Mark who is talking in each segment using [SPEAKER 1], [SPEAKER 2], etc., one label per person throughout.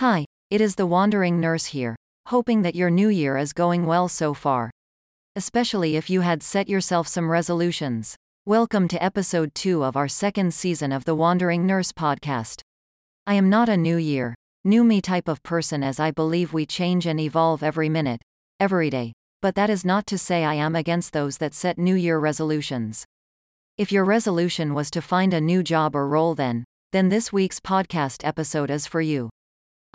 [SPEAKER 1] Hi, it is the Wandering Nurse here, hoping that your new year is going well so far. Especially if you had set yourself some resolutions. Welcome to episode 2 of our second season of the Wandering Nurse podcast. I am not a new year, new me type of person as I believe we change and evolve every minute, every day, but that is not to say I am against those that set new year resolutions. If your resolution was to find a new job or role, then, then this week's podcast episode is for you.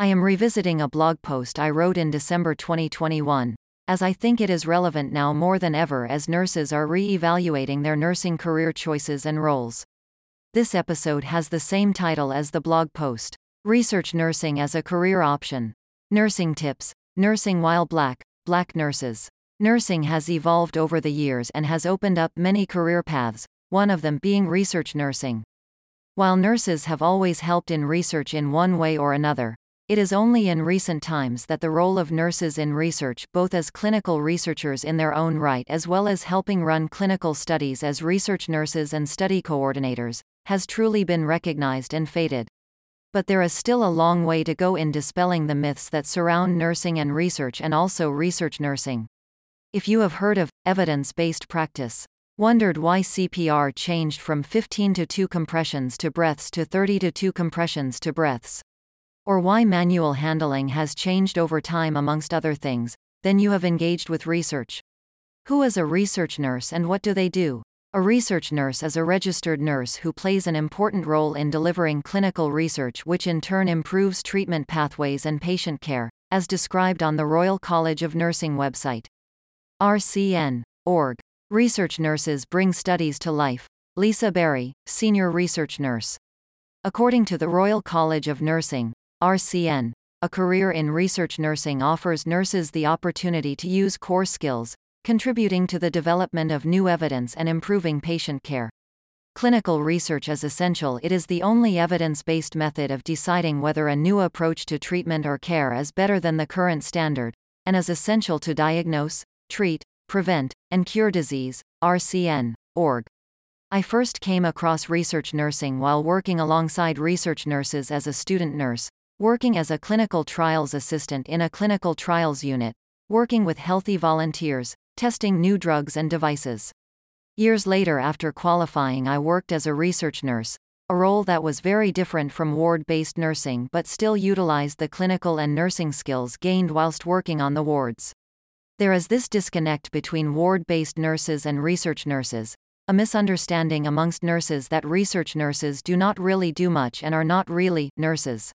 [SPEAKER 1] I am revisiting a blog post I wrote in December 2021, as I think it is relevant now more than ever as nurses are re evaluating their nursing career choices and roles. This episode has the same title as the blog post Research Nursing as a Career Option. Nursing Tips Nursing While Black, Black Nurses. Nursing has evolved over the years and has opened up many career paths, one of them being research nursing. While nurses have always helped in research in one way or another, it is only in recent times that the role of nurses in research, both as clinical researchers in their own right as well as helping run clinical studies as research nurses and study coordinators, has truly been recognized and faded. But there is still a long way to go in dispelling the myths that surround nursing and research and also research nursing. If you have heard of evidence based practice, Wondered why CPR changed from 15 to 2 compressions to breaths to 30 to 2 compressions to breaths. Or why manual handling has changed over time, amongst other things, then you have engaged with research. Who is a research nurse and what do they do? A research nurse is a registered nurse who plays an important role in delivering clinical research, which in turn improves treatment pathways and patient care, as described on the Royal College of Nursing website. RCN.org. Research nurses bring studies to life. Lisa Berry, Senior Research Nurse. According to the Royal College of Nursing, RCN, a career in research nursing offers nurses the opportunity to use core skills, contributing to the development of new evidence and improving patient care. Clinical research is essential. It is the only evidence based method of deciding whether a new approach to treatment or care is better than the current standard, and is essential to diagnose, treat, prevent, and cure disease, RCN, org. I first came across research nursing while working alongside research nurses as a student nurse, working as a clinical trials assistant in a clinical trials unit, working with healthy volunteers, testing new drugs and devices. Years later, after qualifying, I worked as a research nurse, a role that was very different from ward based nursing but still utilized the clinical and nursing skills gained whilst working on the wards. There is this disconnect between ward based nurses and research nurses, a misunderstanding amongst nurses that research nurses do not really do much and are not really nurses.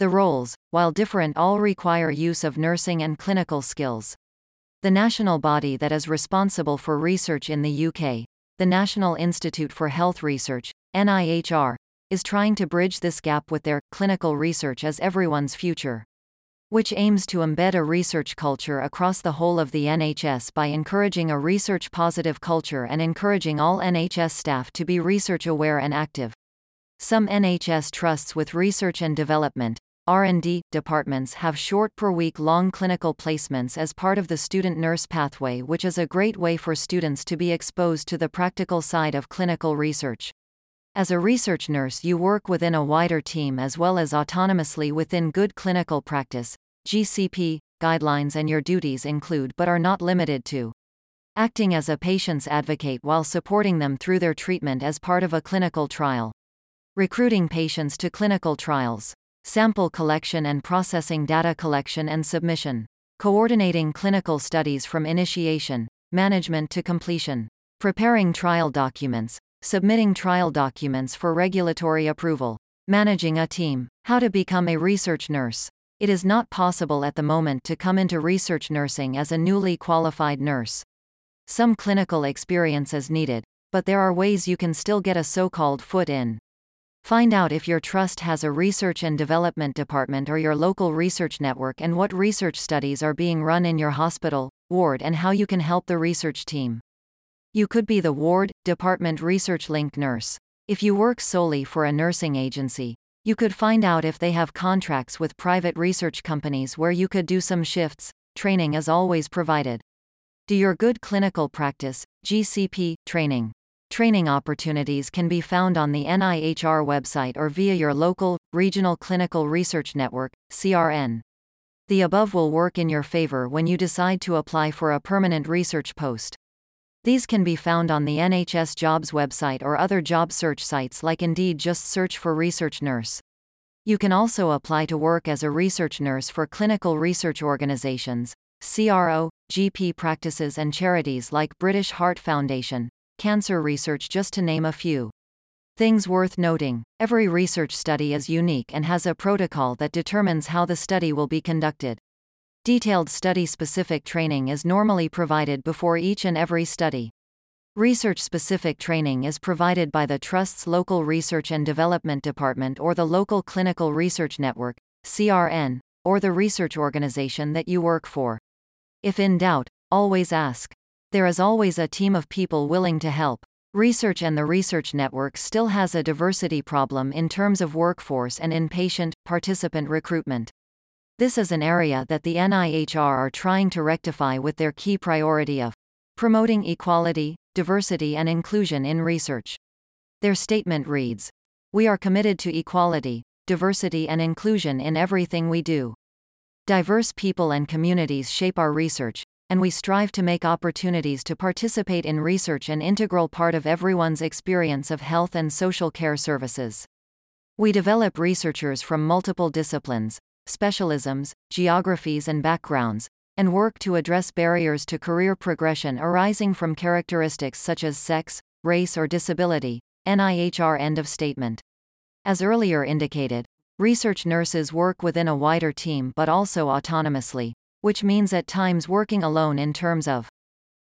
[SPEAKER 1] The roles, while different, all require use of nursing and clinical skills. The national body that is responsible for research in the UK, the National Institute for Health Research, NIHR, is trying to bridge this gap with their clinical research as everyone's future which aims to embed a research culture across the whole of the NHS by encouraging a research positive culture and encouraging all NHS staff to be research aware and active. Some NHS trusts with research and development R&D departments have short per week long clinical placements as part of the student nurse pathway which is a great way for students to be exposed to the practical side of clinical research. As a research nurse, you work within a wider team as well as autonomously within good clinical practice, GCP, guidelines, and your duties include but are not limited to acting as a patient's advocate while supporting them through their treatment as part of a clinical trial, recruiting patients to clinical trials, sample collection and processing data collection and submission, coordinating clinical studies from initiation, management to completion, preparing trial documents, submitting trial documents for regulatory approval, managing a team, how to become a research nurse. It is not possible at the moment to come into research nursing as a newly qualified nurse. Some clinical experience is needed, but there are ways you can still get a so called foot in. Find out if your trust has a research and development department or your local research network and what research studies are being run in your hospital, ward, and how you can help the research team. You could be the ward, department research link nurse. If you work solely for a nursing agency, you could find out if they have contracts with private research companies where you could do some shifts, training is always provided. Do your good clinical practice, GCP, training. Training opportunities can be found on the NIHR website or via your local, regional clinical research network, CRN. The above will work in your favor when you decide to apply for a permanent research post. These can be found on the NHS Jobs website or other job search sites like Indeed, just search for research nurse. You can also apply to work as a research nurse for clinical research organizations, CRO, GP practices, and charities like British Heart Foundation, Cancer Research, just to name a few. Things worth noting every research study is unique and has a protocol that determines how the study will be conducted. Detailed study specific training is normally provided before each and every study. Research specific training is provided by the Trust's local research and development department or the local clinical research network, CRN, or the research organization that you work for. If in doubt, always ask. There is always a team of people willing to help. Research and the research network still has a diversity problem in terms of workforce and in patient participant recruitment. This is an area that the NIHR are trying to rectify with their key priority of promoting equality, diversity, and inclusion in research. Their statement reads We are committed to equality, diversity, and inclusion in everything we do. Diverse people and communities shape our research, and we strive to make opportunities to participate in research an integral part of everyone's experience of health and social care services. We develop researchers from multiple disciplines, specialisms, geographies, and backgrounds, and work to address barriers to career progression arising from characteristics such as sex, race, or disability. NIHR End of statement. As earlier indicated, research nurses work within a wider team but also autonomously, which means at times working alone in terms of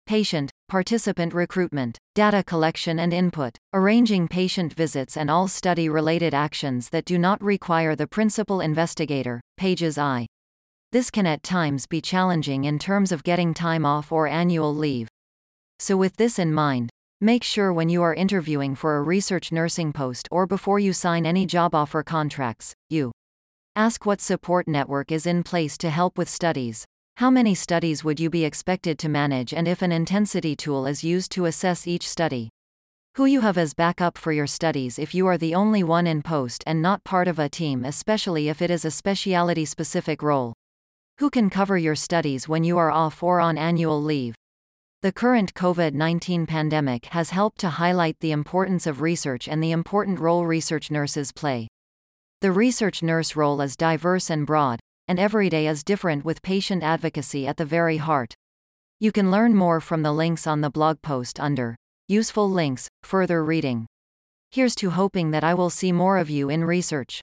[SPEAKER 1] patient, participant recruitment, data collection and input, arranging patient visits and all study related actions that do not require the principal investigator, pages I. This can at times be challenging in terms of getting time off or annual leave. So, with this in mind, make sure when you are interviewing for a research nursing post or before you sign any job offer contracts, you Ask what support network is in place to help with studies. How many studies would you be expected to manage and if an intensity tool is used to assess each study? Who you have as backup for your studies if you are the only one in post and not part of a team, especially if it is a speciality specific role. Who can cover your studies when you are off or on annual leave? The current COVID 19 pandemic has helped to highlight the importance of research and the important role research nurses play. The research nurse role is diverse and broad, and every day is different with patient advocacy at the very heart. You can learn more from the links on the blog post under Useful Links, Further Reading. Here's to hoping that I will see more of you in research.